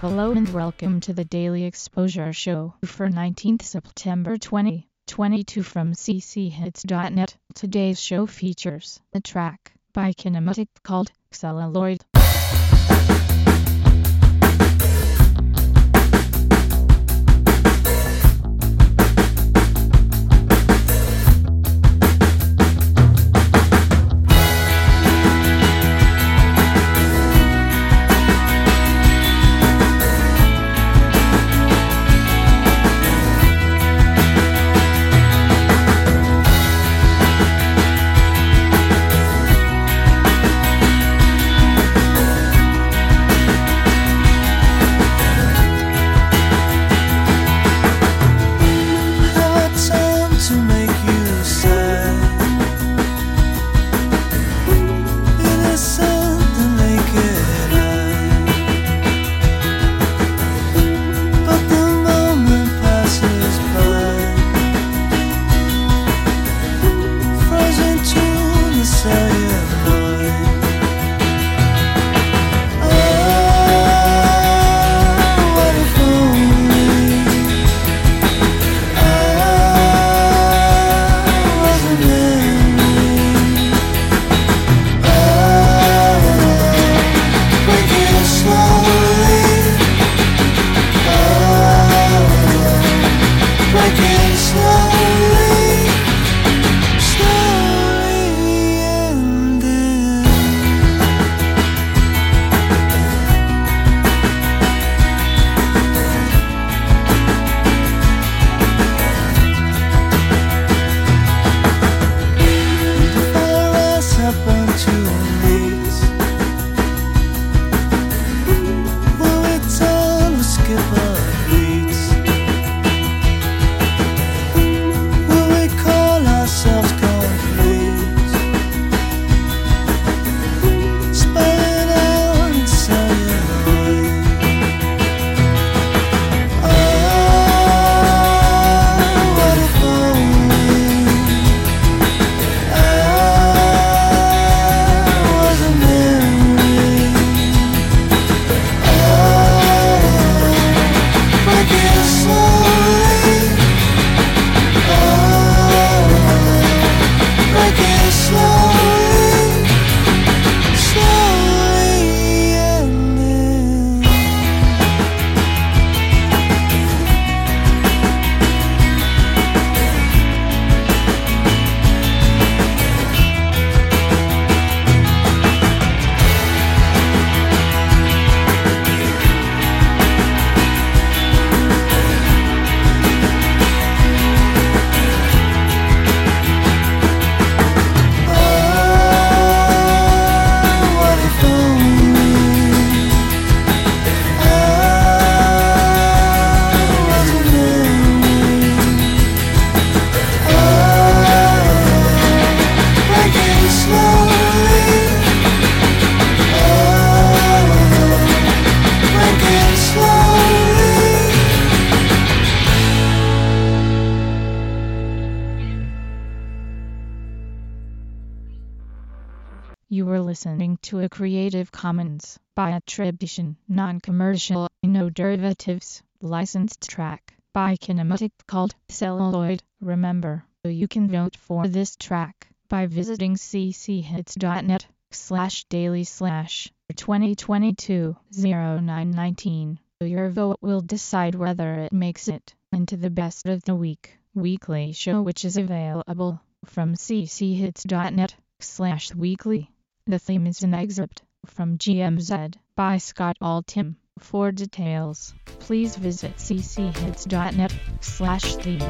Hello and welcome to the Daily Exposure Show for 19th September 2022 from cchits.net. Today's show features a track by Kinematic called Celluloid. Happened You were listening to a Creative Commons by attribution, non-commercial, no derivatives, licensed track by Kinematic called Celluloid. Remember, you can vote for this track by visiting cchits.net slash daily slash 2022 0919. Your vote will decide whether it makes it into the best of the week weekly show which is available from cchits.net slash weekly. The theme is an excerpt from GMZ by Scott Altham. For details, please visit cchits.net slash theme.